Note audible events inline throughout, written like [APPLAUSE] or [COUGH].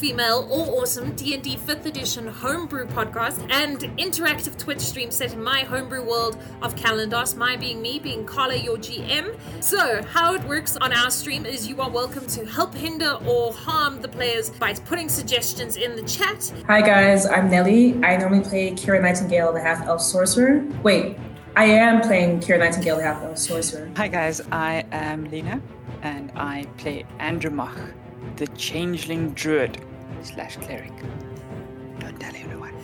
Dum Dum Die, an all-female, all-awesome D&D 5th edition homebrew podcast and interactive Twitch stream set in my homebrew world of Kalandos, my being me, being Carla, your GM. So, how it works on our stream is you are welcome to help hinder or harm the players by putting suggestions in the chat. Hi guys, I'm Nelly. I normally play Kira Nightingale, the half elf sorcerer. Wait, I am playing Kira Nightingale, the half elf sorcerer. Hi guys, I am Lena, and I play Andromach, the changeling druid slash cleric. Don't tell anyone.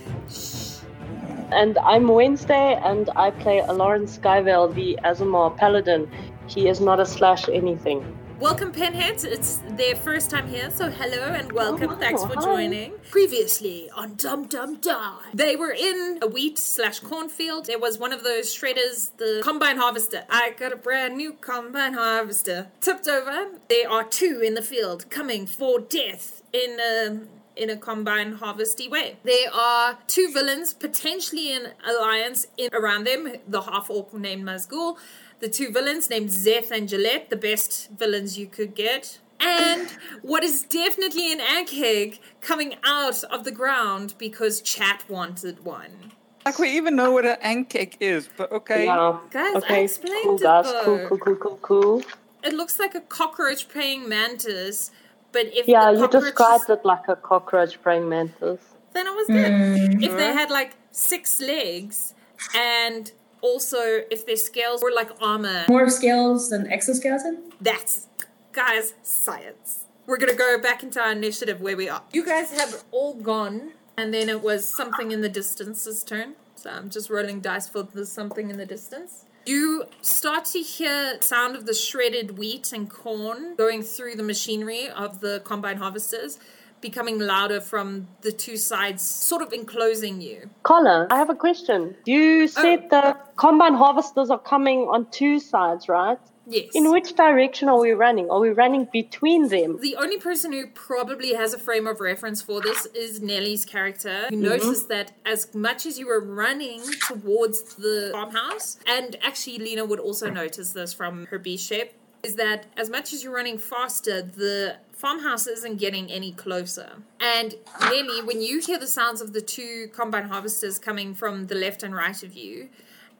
And I'm Wednesday, and I play Aloran Skyvale, the Aasimar Paladin. He is not a slash anything. Welcome, Pinheads. It's their first time here, so hello and welcome. Oh, Thanks for hi. joining. Previously on Dum Dum Die, they were in a wheat slash cornfield. There was one of those shredders, the combine harvester. I got a brand new combine harvester. Tipped over. There are two in the field coming for death in a in a combine harvesty way. There are two villains potentially in alliance in around them. The half orc named Mazgul, the two villains named Zeth and Gillette, the best villains you could get. And what is definitely an egg egghead coming out of the ground because chat wanted one. Like we even know what an ankheg is, but okay. Yeah. Guys, I okay, explained cool, it, guys. though. Cool, cool, cool, cool, cool. It looks like a cockroach praying mantis, but if Yeah, the you described it like a cockroach praying mantis. then it was good. Hmm. If they had like six legs and also if their scales were like armor, More scales than exoskeleton? that's guys science. We're gonna go back into our initiative where we are. You guys have all gone, and then it was something in the distance's turn. So I'm just rolling dice for the something in the distance. You start to hear sound of the shredded wheat and corn going through the machinery of the combine harvesters, becoming louder from the two sides, sort of enclosing you. Colin, I have a question. You oh. said the combine harvesters are coming on two sides, right? Yes. In which direction are we running? Are we running between them? The only person who probably has a frame of reference for this is Nellie's character, who mm-hmm. noticed that as much as you were running towards the farmhouse, and actually Lena would also notice this from her beast shape, is that as much as you're running faster, the farmhouse isn't getting any closer. And Nellie, when you hear the sounds of the two combine harvesters coming from the left and right of you,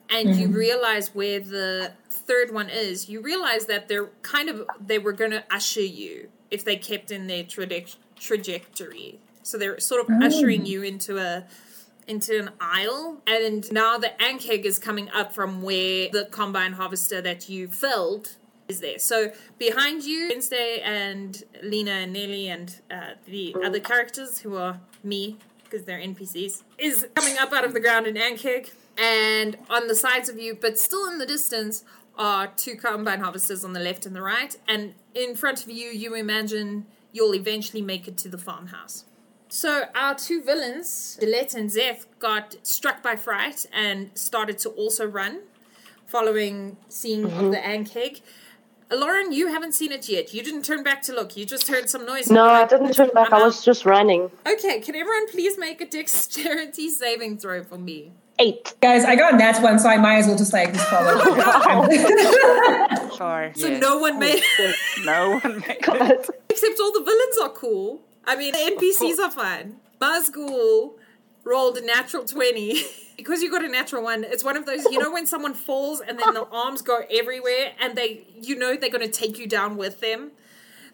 and you mm-hmm. realize where the third one is, you realize that they're kind of they were going to usher you if they kept in their traje- trajectory. So they're sort of ushering mm. you into a into an aisle, and now the ankheg is coming up from where the combine harvester that you felled is there. So behind you, Wednesday and Lena and Nelly and uh, the other characters who are me because they're NPCs is coming up out of the ground in ankheg, and on the sides of you, but still in the distance, are two combine harvesters on the left and the right, and in front of you, you imagine you'll eventually make it to the farmhouse. So our two villains, Gillette and Zeth, got struck by fright and started to also run, following seeing of the ankheg. Lauren, you haven't seen it yet. You didn't turn back to look. You just heard some noise. No, I didn't turn back. I'm was just running. Okay, can everyone please make a dexterity [LAUGHS] saving throw for me? Eight. Guys, I got that one, so I might as well just like just follow. [LAUGHS] [LAUGHS] Sure. So yes. no one made oh, it. No one made it. Except all the villains are cool. I mean, the NPCs are fine. Mazgul rolled a natural 20. [LAUGHS] because you got a natural one, it's one of those, you know, when someone falls and then the [LAUGHS] arms go everywhere and they, you know, they're going to take you down with them.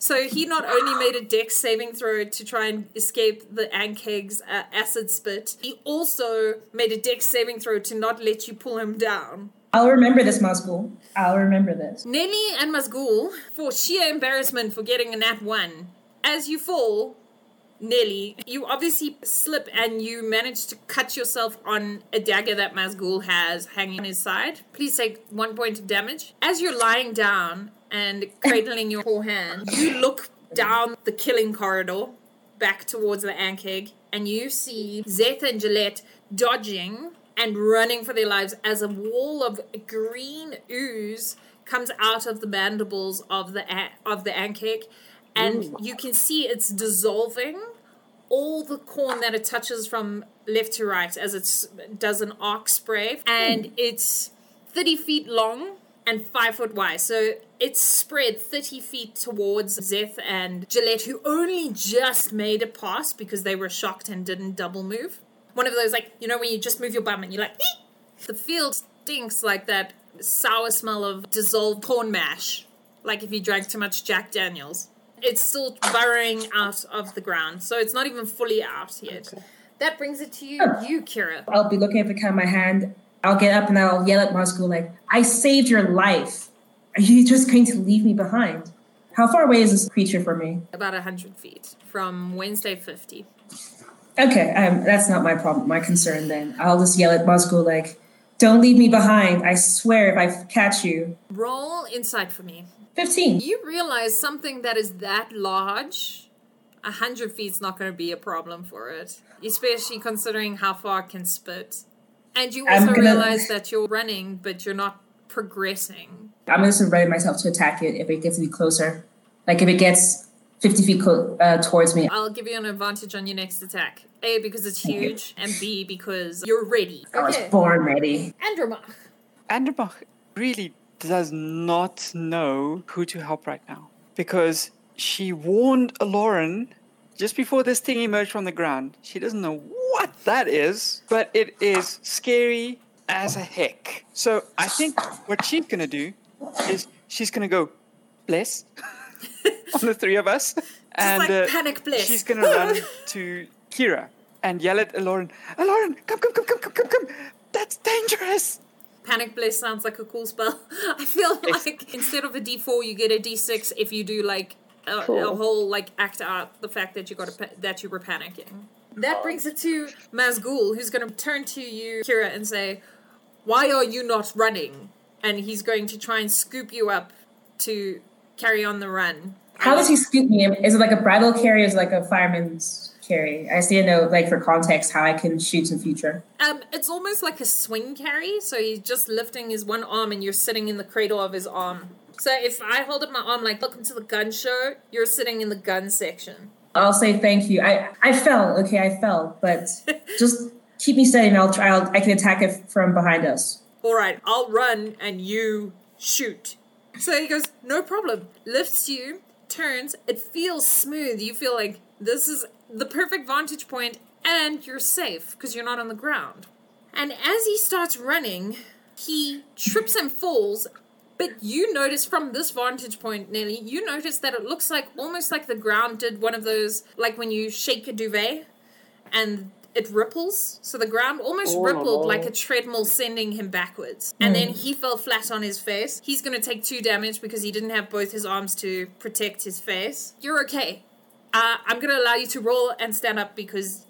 So he not only made a dex saving throw to try and escape the Ankheg's uh, acid spit, he also made a dex saving throw to not let you pull him down. I'll remember this, Mazgul. I'll remember this. Nelly and Mazgul, for sheer embarrassment for getting a nat one, as you fall, Nelly, you obviously slip and you manage to cut yourself on a dagger that Mazgul has hanging on his side. Please take one point of damage. As you're lying down and cradling your poor hand, you look down the killing corridor back towards the Ankheg and you see Zeth and Gillette dodging and running for their lives as a wall of green ooze comes out of the mandibles of the of the Ankheg and you can see it's dissolving all the corn that it touches from left to right as it does an arc spray and hmm. it's 30 feet long and 5 foot wide so It's spread 30 feet towards Zeth and Gillette, who only just made it past because they were shocked and didn't double move. One of those, like, you know, when you just move your bum and you're like, "Eek!" the field stinks like that sour smell of dissolved corn mash, like if you drank too much Jack Daniels. It's still burrowing out of the ground, so it's not even fully out yet. That brings it to you, you, Kira. I'll be looking at the kind of my hand. I'll get up and I'll yell at Mazgul like, I saved your life. Are you just going to leave me behind? How far away is this creature from me? About 100 feet from Wednesday 50. Okay, um, that's not my problem, my concern then. I'll just yell at Mazgul like, don't leave me behind. I swear if I catch you. Roll insight for me. 15. You realize something that is that large, 100 feet's not going to be a problem for it, especially considering how far it can spit. And you also gonna- realize that you're running, but you're not progressing. I'm just ready myself to attack it if it gets any closer. Like if it gets 50 feet clo- uh, towards me. I'll give you an advantage on your next attack. A, because it's Thank you. huge, and B, because you're ready. I was born ready. Andromach. Andromach really does not know who to help right now because she warned Lauren just before this thing emerged from the ground. She doesn't know what that is, but it is scary as a heck. So I think what she's gonna do is she's gonna go bless [LAUGHS] [LAUGHS] on the three of us, and like uh, panic bliss. she's gonna run [LAUGHS] to Kira and yell at Aloran, Aloran, come, come, come, come, come, come, come! That's dangerous. Panic Bliss sounds like a cool spell. [LAUGHS] I feel Yes. like instead of a D4, you get a D6 if you do like a, a whole like act out the fact that you got a, that you were panicking. That brings it to Mazgul, who's going to turn to you, Kira, and say, "Why are you not running?" And he's going to try and scoop you up to carry on the run. How does he scoop me? Is it like a bridal carry or is it like a fireman's carry? I see to know, like, for context, how I can shoot in future. Um, it's almost like a swing carry. So he's just lifting his one arm, and you're sitting in the cradle of his arm. So if I hold up my arm like "Welcome to the gun show," you're sitting in the gun section. I'll say thank you. I, I fell. Okay, I fell. But [LAUGHS] just keep me steady and I'll try. I'll, I can attack it from behind us. All right, I'll run and you shoot. So he goes, no problem. Lifts you, turns. It feels smooth. You feel like this is the perfect vantage point, and you're safe because you're not on the ground. And as he starts running, he trips and falls. But you notice from this vantage point, Nelly, you notice that it looks like almost like the ground did one of those, like when you shake a duvet and it ripples. So the ground almost Oh, rippled like a treadmill, sending him backwards. And then he fell flat on his face. He's going to take two damage because he didn't have both his arms to protect his face. You're okay. Uh, I'm going to allow you to roll and stand up because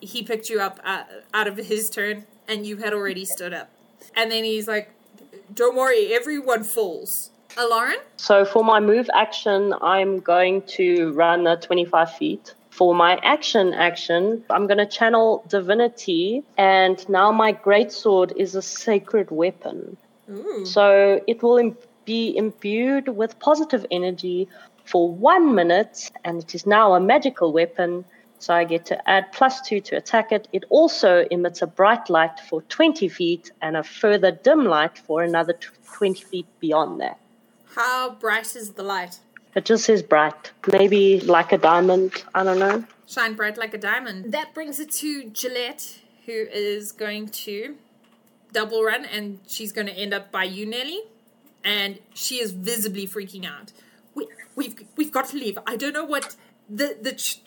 he picked you up uh, out of his turn and you had already stood up. And then he's like, Don't worry, everyone falls. Alarin? So for my move action, I'm going to run uh, 25 feet. For my action action, I'm going to channel divinity, and now my greatsword is a sacred weapon. Ooh. So it will im- be imbued with positive energy for one minute, and it is now a magical weapon. So I get to add plus two to attack it. It also emits a bright light for 20 feet and a further dim light for another tw- 20 feet beyond that. How bright is the light? It just says bright. Maybe like a diamond. I don't know. Shine bright like a diamond. That brings it to Gillette, who is going to double run, and she's going to end up by you, Nelly. And she is visibly freaking out. We, we've we've got to leave. I don't know what the the ch-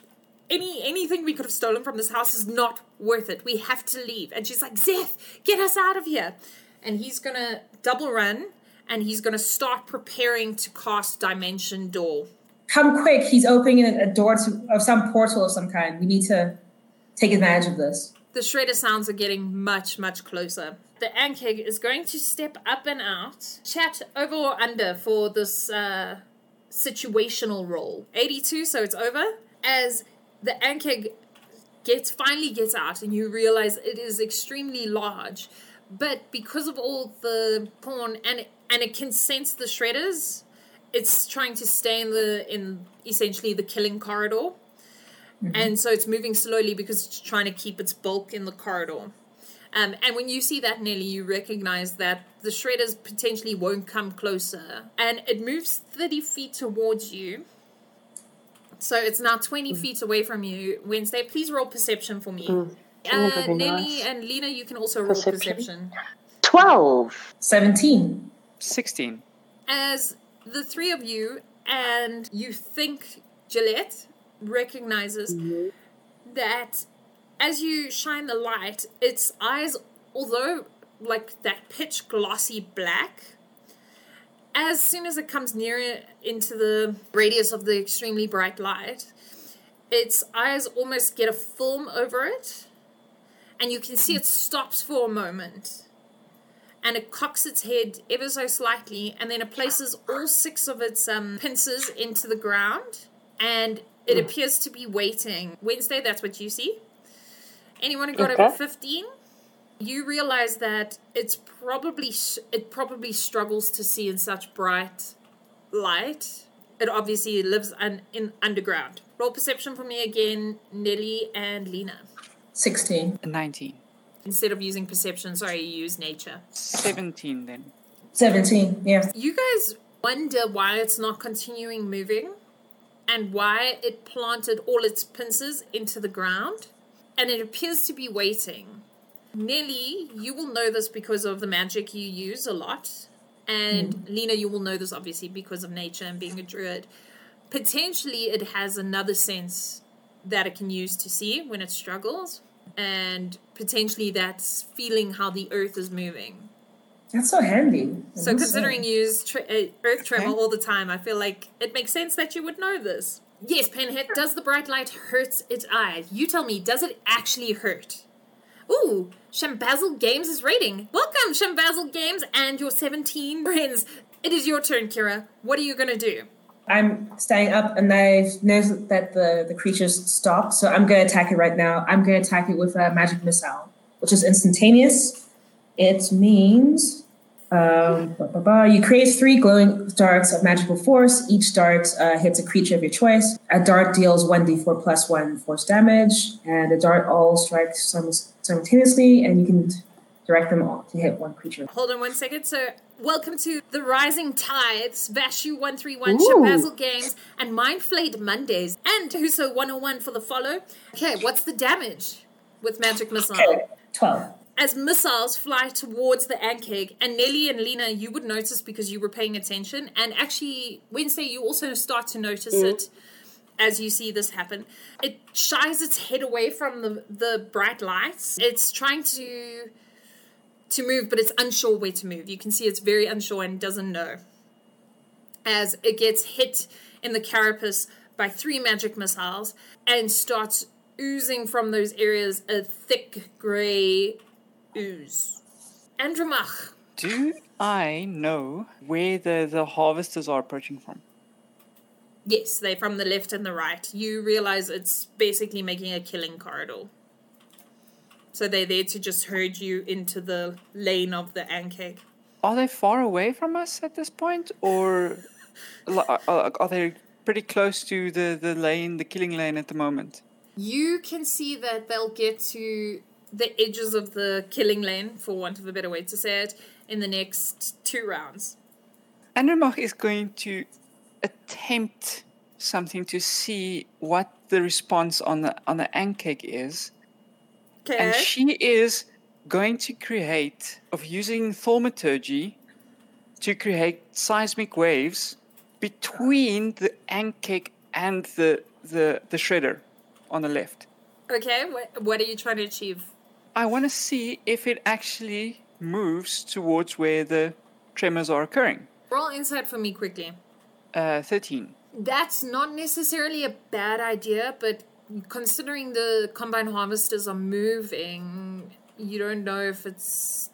any anything we could have stolen from this house is not worth it. We have to leave. And she's like, Zeth, get us out of here. And he's gonna double run, and he's gonna start preparing to cast Dimension Door. Come quick. He's opening a, a door to of some portal of some kind. We need to take advantage of this. The shredder sounds are getting much, much closer. The Ankheg is going to step up and out. Chat over or under for this uh, situational roll. 82, so it's over. As the Ankheg gets finally gets out and you realize it is extremely large. But because of all the porn and and it can sense the shredders, it's trying to stay in the in essentially the killing corridor and so it's moving slowly because it's trying to keep its bulk in the corridor. Um, and when you see that, Nelly, you recognize that the shredders potentially won't come closer. And it moves 30 feet towards you. So it's now 20 feet away from you. Wednesday, please roll perception for me. Mm. Uh, Nelly nice. and Lena, you can also roll Perception. perception. 12. 17. 16. As the three of you and you think Gillette recognizes that as you shine the light, its eyes, although like that pitch glossy black, as soon as it comes nearer into the radius of the extremely bright light, its eyes almost get a film over it, and you can see it stops for a moment and it cocks its head ever so slightly, and then it places all six of its um, pincers into the ground, and it appears to be waiting. Wednesday, that's what you see. Anyone who got Okay. over fifteen, you realize that it's probably sh- it probably struggles to see in such bright light. It obviously lives un- in underground. Roll perception for me again, Nelly and Lena. 16. 19. Instead of using perception, sorry, you use nature. 17 then. 17. Yeah. You guys wonder why it's not continuing moving and why it planted all its pincers into the ground and it appears to be waiting. Nelly, you will know this because of the magic you use a lot. And hmm. Lena, you will know this obviously because of nature and being a druid. Potentially, it has another sense that it can use to see when it struggles. And potentially, that's feeling how the earth is moving. That's so handy. So That's considering you use tre- uh, earth tremor Okay. all the time, I feel like it makes sense that you would know this. Yes, Pinhead, does the bright light hurt its eyes? You tell me, does it actually hurt? Ooh, Shambazzle Games is raiding. Welcome, Shambazzle Games and your 17 friends. It is your turn, Kira. What are you gonna do? I'm standing up and I've noticed that the, the creature's stopped, so I'm going to attack it right now. I'm going to attack it with a magic missile, which is instantaneous. It means um, ba, ba, ba. you create three glowing darts of magical force. Each dart uh, hits a creature of your choice. A dart deals 1d4 plus 1 force damage, and the dart all strikes sim- simultaneously, and you can direct them all to hit one creature. Hold on one second. So, welcome to the Rising Tides, Vashu131, Ooh. Shambazzle Games, and Mind Flayed Mondays, and Huso 101 for the follow. Okay, what's the damage with Magic Missile? Okay, 12. As missiles fly towards the Ankheg, and Nelly and Lena, you would notice because you were paying attention, and actually, Wednesday, you also start to notice mm. it as you see this happen. It shies its head away from the, the bright lights. It's trying to to move, but it's unsure where to move. You can see it's very unsure and doesn't know. As it gets hit in the carapace by three magic missiles and starts oozing from those areas a thick grey ooze. Andromach, Do I know where the, the harvesters are approaching from? yes, they're from the left and the right. You realize it's basically making a killing corridor. So they're there to just herd you into the lane of the Ankheg. Are they far away from us at this point, or [LAUGHS] are, are they pretty close to the, the lane, the killing lane at the moment? You can see that they'll get to the edges of the killing lane, for want of a better way to say it, in the next two rounds. Andromach is going to attempt something to see what the response on the on the Ankheg is, Okay. and she is going to create of using thaumaturgy to create seismic waves between the Ankheg and the the the shredder on the left. okay, what, what are you trying to achieve? I want to see if it actually moves towards where the tremors are occurring. Roll insight for me quickly. Uh, 13. That's not necessarily a bad idea, but considering the combine harvesters are moving, you don't know if it's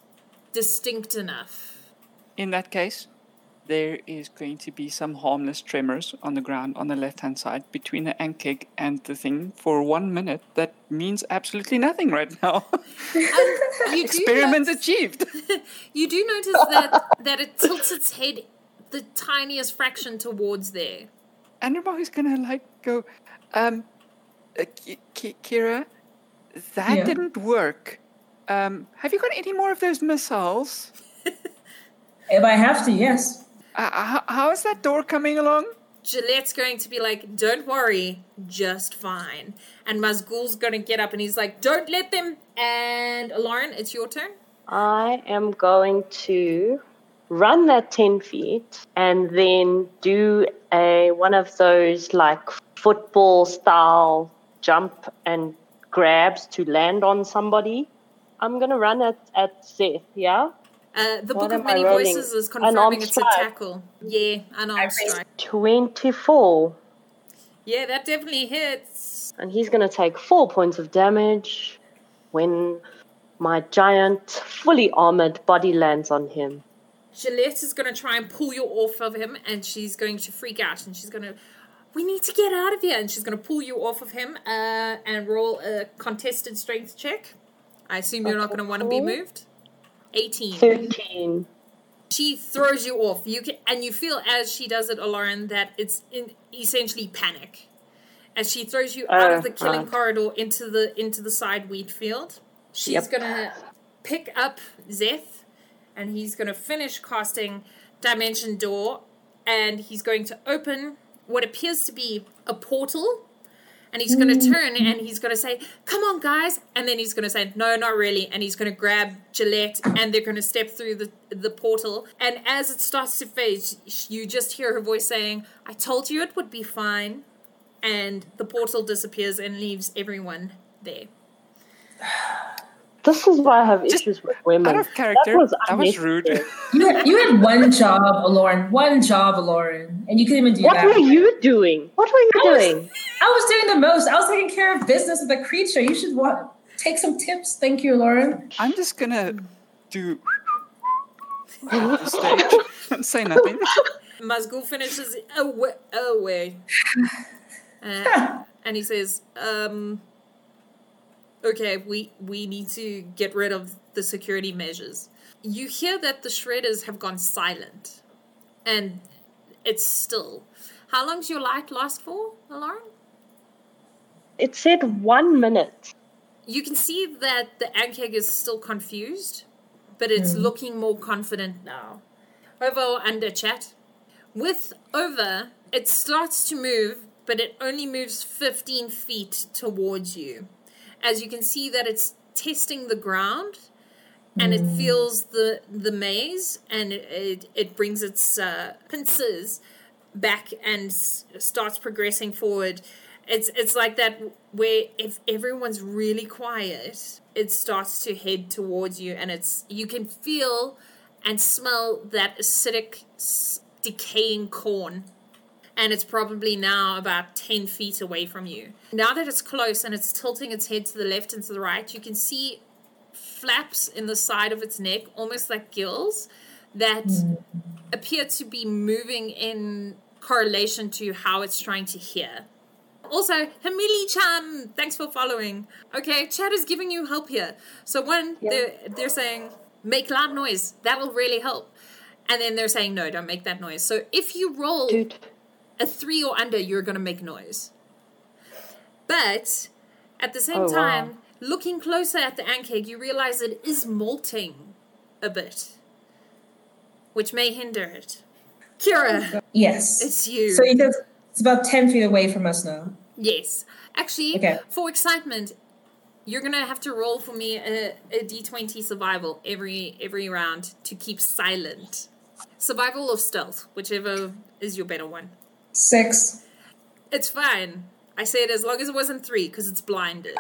distinct enough. In that case, there is going to be some harmless tremors on the ground on the left hand side between the ankheg and the thing for one minute. That means absolutely nothing right now. [LAUGHS] [LAUGHS] And Experiment notice- achieved. [LAUGHS] You do notice that that it tilts its head the tiniest fraction towards there. Andromach is gonna like go, um, Kira, that Yeah. didn't work. Um, have you got any more of those missiles? [LAUGHS] If I have to, yes. Uh, how, how is that door coming along? Gillette's going to be like, "Don't worry, just fine." And Mazgul's going to get up and he's like, "Don't let them." And Lauren, it's your turn. I am going to run that 10 feet and then do a one of those like football style jump and grabs to land on somebody. I'm going to run at, at Zeth, yeah? Uh, the What Book of Many rolling? Voices is Unarmed confirming it's a strike. tackle. Yeah, unarmed raised- strike. 24. Yeah, that definitely hits. And he's going to take four points of damage when my giant, fully armored body lands on him. Gillette is going to try and pull you off of him, and she's going to freak out, and she's going to, we need to get out of here, and she's going to pull you off of him uh, and roll a contested strength check. I assume you're not going to want to be moved. 18. 13. She throws you off. You can, and you feel as she does it, Lauren, that it's in, essentially panic. As she throws you out of Uh, the killing right. corridor into the into the side wheat field, she's Yep. gonna pick up Zeth, and he's gonna finish casting Dimension Door, and he's going to open what appears to be a portal and he's going to mm. turn and he's going to say, "Come on, guys!" And then he's going to say, "No, not really." And he's going to grab Gillette, and they're going to step through the the portal. And as it starts to fade, you just hear her voice saying, "I told you it would be fine." And the portal disappears and leaves everyone there. [SIGHS] [SIGHS] [SIGHS] This is why I have Just issues with women. Out of character. That was, That was rude. You had, you had one job, Lauren. One job, Lauren, and you couldn't even do What that. What were you doing? What were you I was- doing? [LAUGHS] I was doing the most. I was taking care of business with a creature. You should want take some tips. Thank you, Lauren. I'm just gonna do the [LAUGHS] stage and [LAUGHS] say nothing. Mazgul finishes away, away. Uh, and he says, um, "Okay, we we need to get rid of the security measures." You hear that the shredders have gone silent, and it's still. How long's your light last for, Lauren? It said one minute. You can see that the Ankheg is still confused, but it's hmm. looking more confident now. Over or under chat. With over, it starts to move, but it only moves 15 feet towards you. As you can see that it's testing the ground and it feels the the maze and it, it, it brings its uh, pincers back and s- starts progressing forward. It's it's like that where if everyone's really quiet, it starts to head towards you, and it's you can feel and smell that acidic, s- decaying corn. And it's probably now about 10 feet away from you. Now that it's close and it's tilting its head to the left and to the right, you can see flaps in the side of its neck, almost like gills, that mm. appear to be moving in correlation to how it's trying to hear. Also, Hamili Chan, thanks for following. Okay, chat is giving you help here. So one, they're they're saying make loud noise. That'll really help. And then they're saying no, don't make that noise. So if you roll Dude. A three or under, you're going to make noise. But at the same Oh, wow. time, looking closer at the ankheg, you realize it is molting a bit, which may hinder it. Kira, Yes. it's you. So you it's about ten feet away from us now. yes. Actually, Okay. for excitement, you're gonna have to roll for me a, a d20 survival every every round to keep silent. Survival or stealth, whichever is your better one. Six. It's fine. I say it as long as it wasn't three, because it's blinded.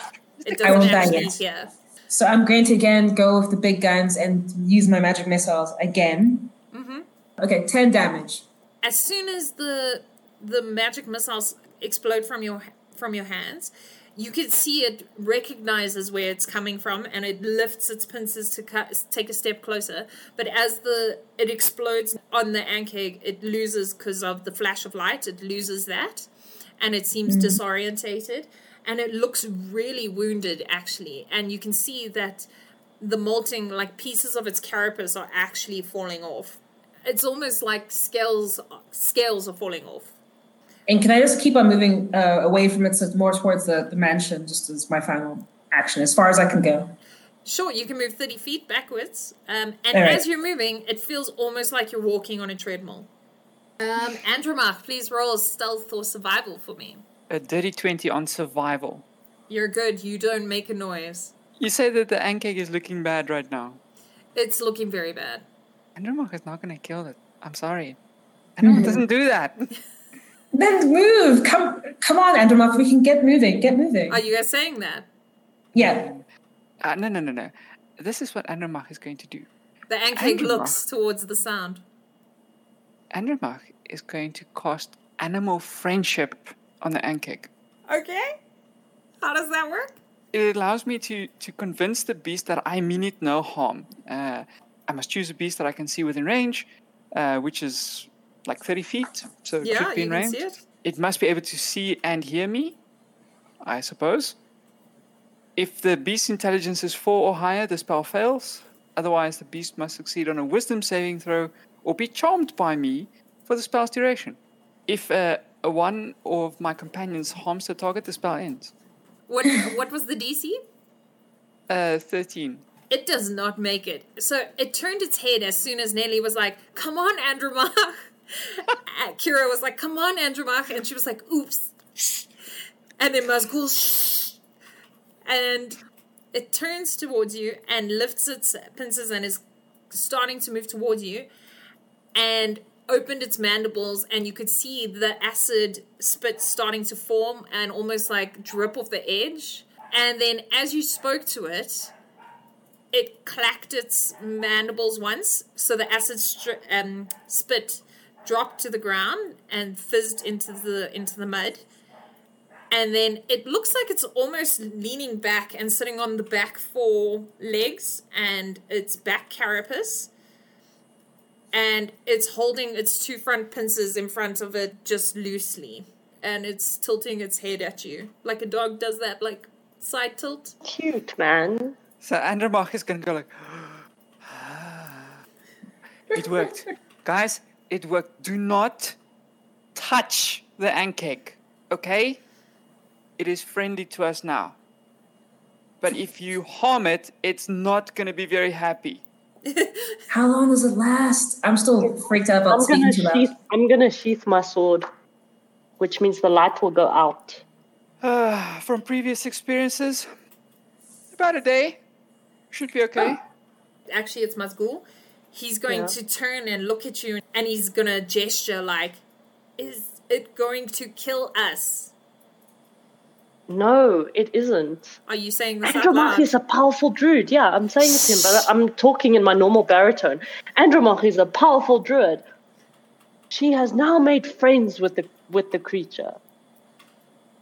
It doesn't won't die yet. So I'm going to again go with the big guns and use my magic missiles again. Mm-hmm. Okay, ten damage. As soon as the the magic missiles explode from your from your hands, you can see it recognizes where it's coming from, and it lifts its pincers to cut, take a step closer. But as the it explodes on the ankheg, it loses because of the flash of light. It loses that, and it seems mm. disorientated, and it looks really wounded actually. And you can see that the molting, like pieces of its carapace, are actually falling off. It's almost like scales scales are falling off. And can I just keep on moving uh, away from it, so more towards the, the mansion, just as my final action, as far as I can go? Sure, you can move 30 feet backwards. Um, and All right. as you're moving, it feels almost like you're walking on a treadmill. Um, Andromach, please roll stealth or survival for me. A dirty 20 on survival. You're good. You don't make a noise. You say that the Ankheg is looking bad right now. It's looking very bad. Andromach is not going to kill it. I'm sorry. Andromach doesn't do that. [LAUGHS] Then move. Come, come on, Andromach. We can get moving. Get moving. Are you guys saying that? yeah. Uh, no, no, no, no. This is what Andromach is going to do. The Ankheg looks towards the sound. Andromach is going to cast animal friendship on the Ankheg. Okay. How does that work? It allows me to, to convince the beast that I mean it no harm. Uh, I must choose a beast that I can see within range, uh, which is like 30 feet, so it Yeah, should be in range. it. It must be able to see and hear me, I suppose. If the beast's intelligence is 4 or higher, the spell fails. Otherwise, the beast must succeed on a wisdom saving throw or be charmed by me for the spell's duration. If uh, a one of my companions harms the target, the spell ends. What [LAUGHS] what was the DC? Uh, 13. It does not make it. So it turned its head as soon as Nelly was like, "Come on, Andromach." [LAUGHS] [LAUGHS] Kira was like, "Come on, Andromach," and she was like, "Oops." And then Mazgul, shh. and it turns towards you and lifts its pincers and is starting to move towards you, and opened its mandibles, and you could see the acid spit starting to form and almost like drip off the edge. And then as you spoke to it, it clacked its mandibles once, so the acid stri- um, spit dropped to the ground and fizzed into the into the mud. And then it looks like it's almost leaning back and sitting on the back four legs and its back carapace. And it's holding its two front pincers in front of it just loosely. And it's tilting its head at you. Like a dog does that, like side tilt. Cute, man. So Andromach is going to go like, [GASPS] ah, it worked. [LAUGHS] Guys, it worked. Do not touch the Ankheg, okay? It is friendly to us now. But if you harm it, it's not going to be very happy. [LAUGHS] How long does it last? I'm still freaked out about I'm speaking gonna too loud. sheath. I'm gonna sheath my sword, which means the light will go out. Uh, [SIGHS] from previous experiences, about a day. Should be okay. actually it's Mazgul. He's going Yeah. to turn and look at you and he's gonna gesture like, Is it going to kill us? No, it isn't. Are you saying this Andromach is a powerful druid. Yeah, I'm saying it to him, but I'm talking in my normal baritone. Andromach is a powerful druid. She has now made friends with the with the creature.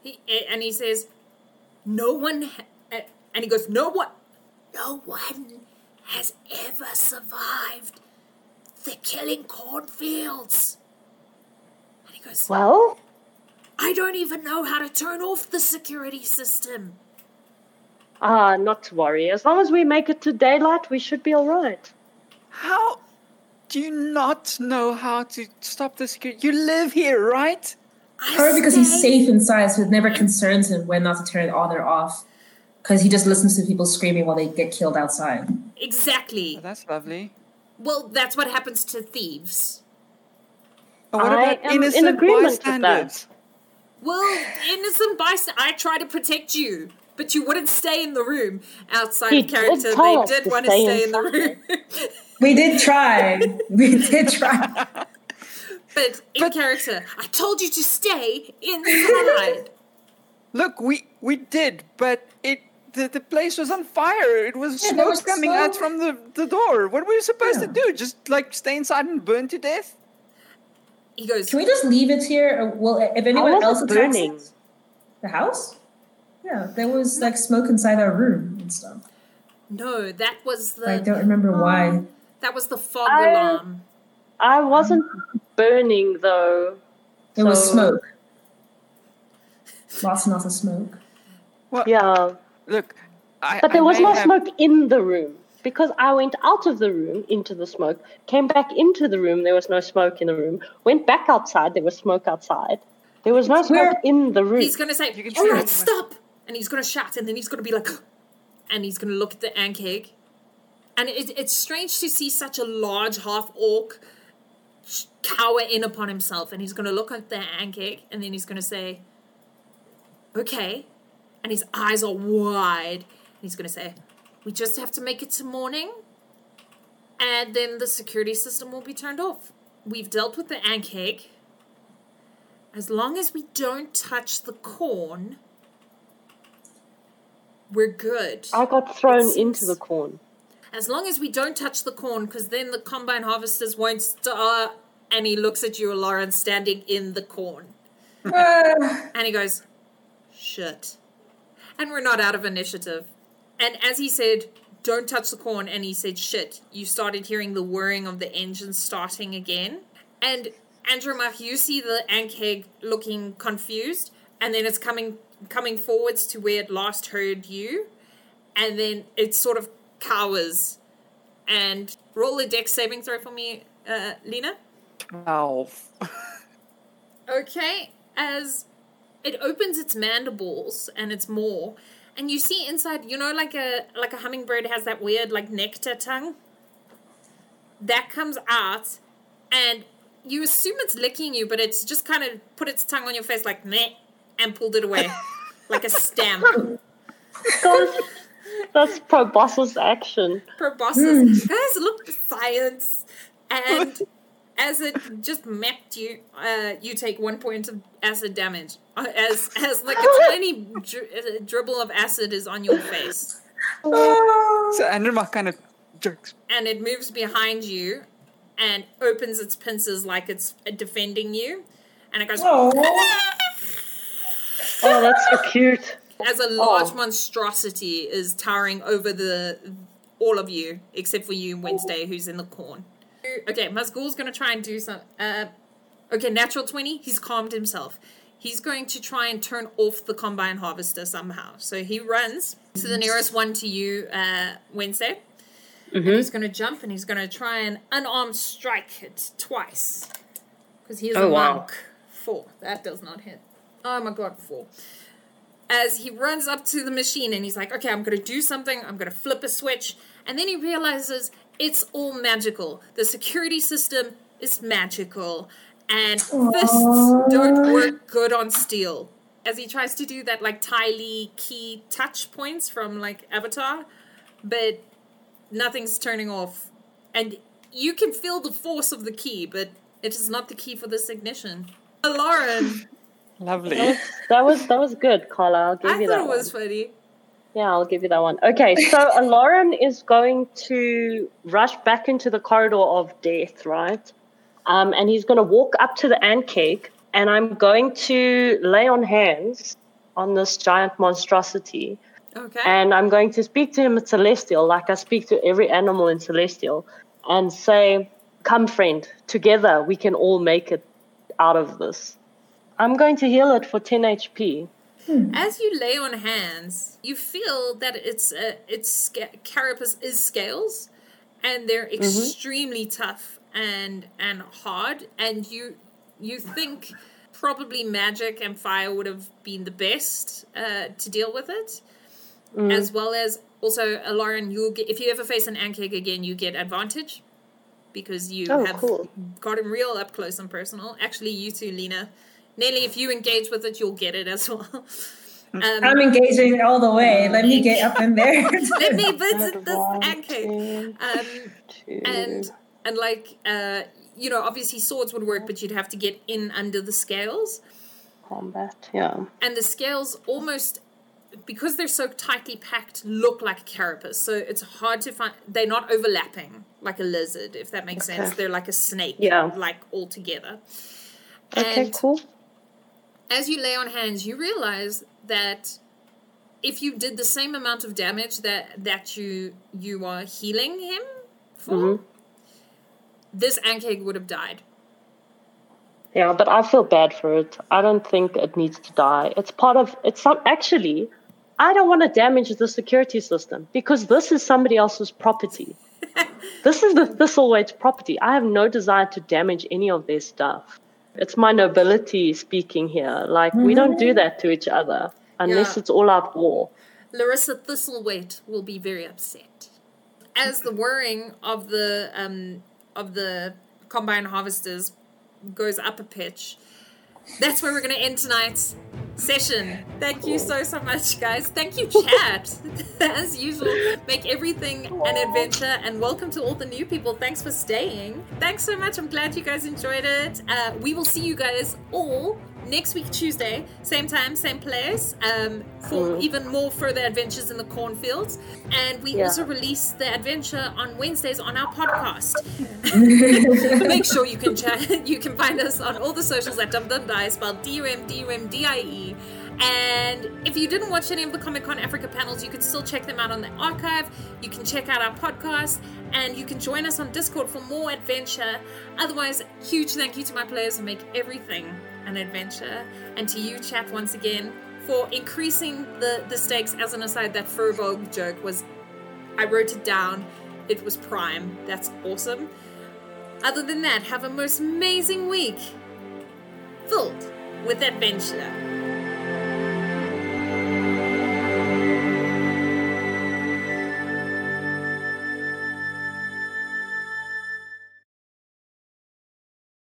He, and he says, No one, ha- and he goes, No one, no one has ever survived the killing cornfields. And he goes, Well, I don't even know how to turn off the security system. ah, not to worry. As long as we make it to daylight, we should be all right. How do you not know how to stop the security? You live here, right? I Probably because he's say- safe inside, so it never concerns him when not to turn it on or off. Because he just listens to people screaming while they get killed outside. Exactly. Oh, that's lovely. Well, that's what happens to thieves. But what I about am in innocent agreement with bystanders? Well, innocent bystander, I try to protect you, but you wouldn't stay in the room. Outside He of character, did they did to want to stay stay in the room. [LAUGHS] We did try. we did [LAUGHS] try. but in But- character, I told you to stay inside. [LAUGHS] Look, we we did, but it the, the place was on fire. It was Yeah, smoke was coming out from the, the door. What were we supposed Yeah. to do? Just like stay inside and burn to death? he goes, Can we just leave it here? Uh, well, if anyone else attacks burning? it- the house? Yeah, there was like smoke inside our room and stuff. No, that was the I don't remember why. that was the fog I- alarm. I wasn't burning though. There was smoke. Lots and lots of smoke. Yeah, Look, I, but there I was no have- smoke in the room because I went out of the room into the smoke, came back into the room. There was no smoke in the room. Went back outside. There was smoke outside. There was no smoke Where- in the room. He's gonna say, You can "All right, stop," and he's gonna shout, and then he's gonna be like, [GASPS] and he's going to look at the Ankheg. And it, it's strange to see such a large half orc cower in upon himself. And he's going to look at the Ankheg and then he's going to say, Okay. And his eyes are wide. And he's going to say, We just have to make it to morning. And then the security system will be turned off. We've dealt with the Ankheg. As long as we don't touch the corn, we're good. I got thrown It's- into the corn. As long as we don't touch the corn, because then the combine harvesters won't start. And he looks at you, Lauren, standing in the corn. [LAUGHS] Ah, And he goes, shit. And we're not out of initiative. And as he said, don't touch the corn, and he said, shit, you started hearing the whirring of the engine starting again. And Andromach, you see the Ankheg looking confused, and then it's coming coming forwards to where it last heard you, and then it sort of cowers. And roll a dex saving throw for me, uh, Lena. 12. Okay, as it opens its mandibles and its maw, and you see inside, you know, like a like a hummingbird has that weird like nectar tongue. That comes out, and you assume it's licking you, but it's just kind of put its tongue on your face like meh, and pulled it away, [LAUGHS] like a stamp. God, that's proboscis action. Proboscis. Hmm. Guys, look, science. And as it just mapped you, uh, you take one point of acid damage. Uh, as as like a [LAUGHS] tiny dri- uh, dribble of acid is on your face, oh. So Andromach kind of jerks. and it moves behind you, and opens its pincers like it's defending you, and it goes. Oh. [LAUGHS] Oh, that's so cute. as a large Oh. monstrosity is towering over the all of you except for you Wednesday who's in the corn. Okay, Mazgul's gonna try and do some uh okay, natural 20, he's calmed himself. He's going to try and turn off the combine harvester somehow. So he runs to the nearest one to you, uh Wednesday. And he's gonna jump and he's gonna try and unarmed strike it twice. Because he is Oh, a wow. monk. Four. That does not hit. Oh my god, four as he runs up to the machine and he's like, okay, I'm going to do something. I'm going to flip a switch. And then he realizes it's all magical. The security system is magical. And fists don't work good on steel. As he tries to do that, like Ty Lee key touch points from like Avatar, but nothing's turning off. And you can feel the force of the key, but it is not the key for this ignition. Lauren, Lovely. That was that was good, Carla. I'll give I you thought that it was one. funny. Yeah, I'll give you that one. Okay, so [LAUGHS] Lauren is going to rush back into the corridor of death, right? Um, and he's going to walk up to the ankheg, and I'm going to lay on hands on this giant monstrosity, Okay. and I'm going to speak to him in Celestial, like I speak to every animal in Celestial, and say, "Come, friend, together we can all make it out of this." I'm going to heal it for 10 HP. As you lay on hands, you feel that it's uh, its carapace is scales, and they're extremely tough and and hard. And you you think probably magic and fire would have been the best uh, to deal with it, as well as also Lauren. You'll get if you ever face an ankheg again, you get advantage because you Oh, have cool. got him real up close and personal. Actually, you too, Lena. Nelly, if you engage with it, you'll get it as well. Um, I'm engaging all the way. Let me get up in there. [LAUGHS] let me [LAUGHS] visit this One, ankheg. two, Um, and and like uh, you know, obviously swords would work, but you'd have to get in under the scales, combat. Yeah. and the scales almost because they're so tightly packed look like a carapace. So it's hard to find. They're not overlapping like a lizard, if that makes sense. They're like a snake, Yeah. like all together. Okay, And cool. As you lay on hands, you realize that if you did the same amount of damage that that you you are healing him for, Mhm. this ankheg would have died. Yeah, but I feel bad for it. I don't think it needs to die. It's part of it's some actually I don't want to damage the security system because this is somebody else's property. [LAUGHS] this is the Thistlethwaite's property. I have no desire to damage any of their stuff. It's my nobility speaking here. Like we don't do that to each other unless Yeah. it's all out war. Larissa Thistlethwaite will be very upset. As the whirring of the um, of the combine harvesters goes up a pitch, that's where we're going to end tonight's session. Thank you so, so much, guys. Thank you, [LAUGHS] chat. [LAUGHS] As usual, make everything an adventure. And welcome to all the new people. Thanks for staying. Thanks so much. I'm glad you guys enjoyed it. Uh, we will see you guys all next week Tuesday, same time, same place, um, for mm. even more further adventures in the cornfields. And we yeah. also release the adventure on Wednesdays on our podcast. [LAUGHS] Make sure you can chat. [LAUGHS] You can find us on all the socials at Dum Dum Die, spelled D U M D U M D I E. And if you didn't watch any of the Comic Con Africa panels, you can still check them out on the archive. You can check out our podcast and you can join us on Discord for more adventure. Otherwise, huge thank you to my players who make everything an adventure. And to you, chat, once again, for increasing the, the stakes. As an aside, that Furbolg joke was, I wrote it down. It was prime. That's awesome. Other than that, have a most amazing week filled with adventure.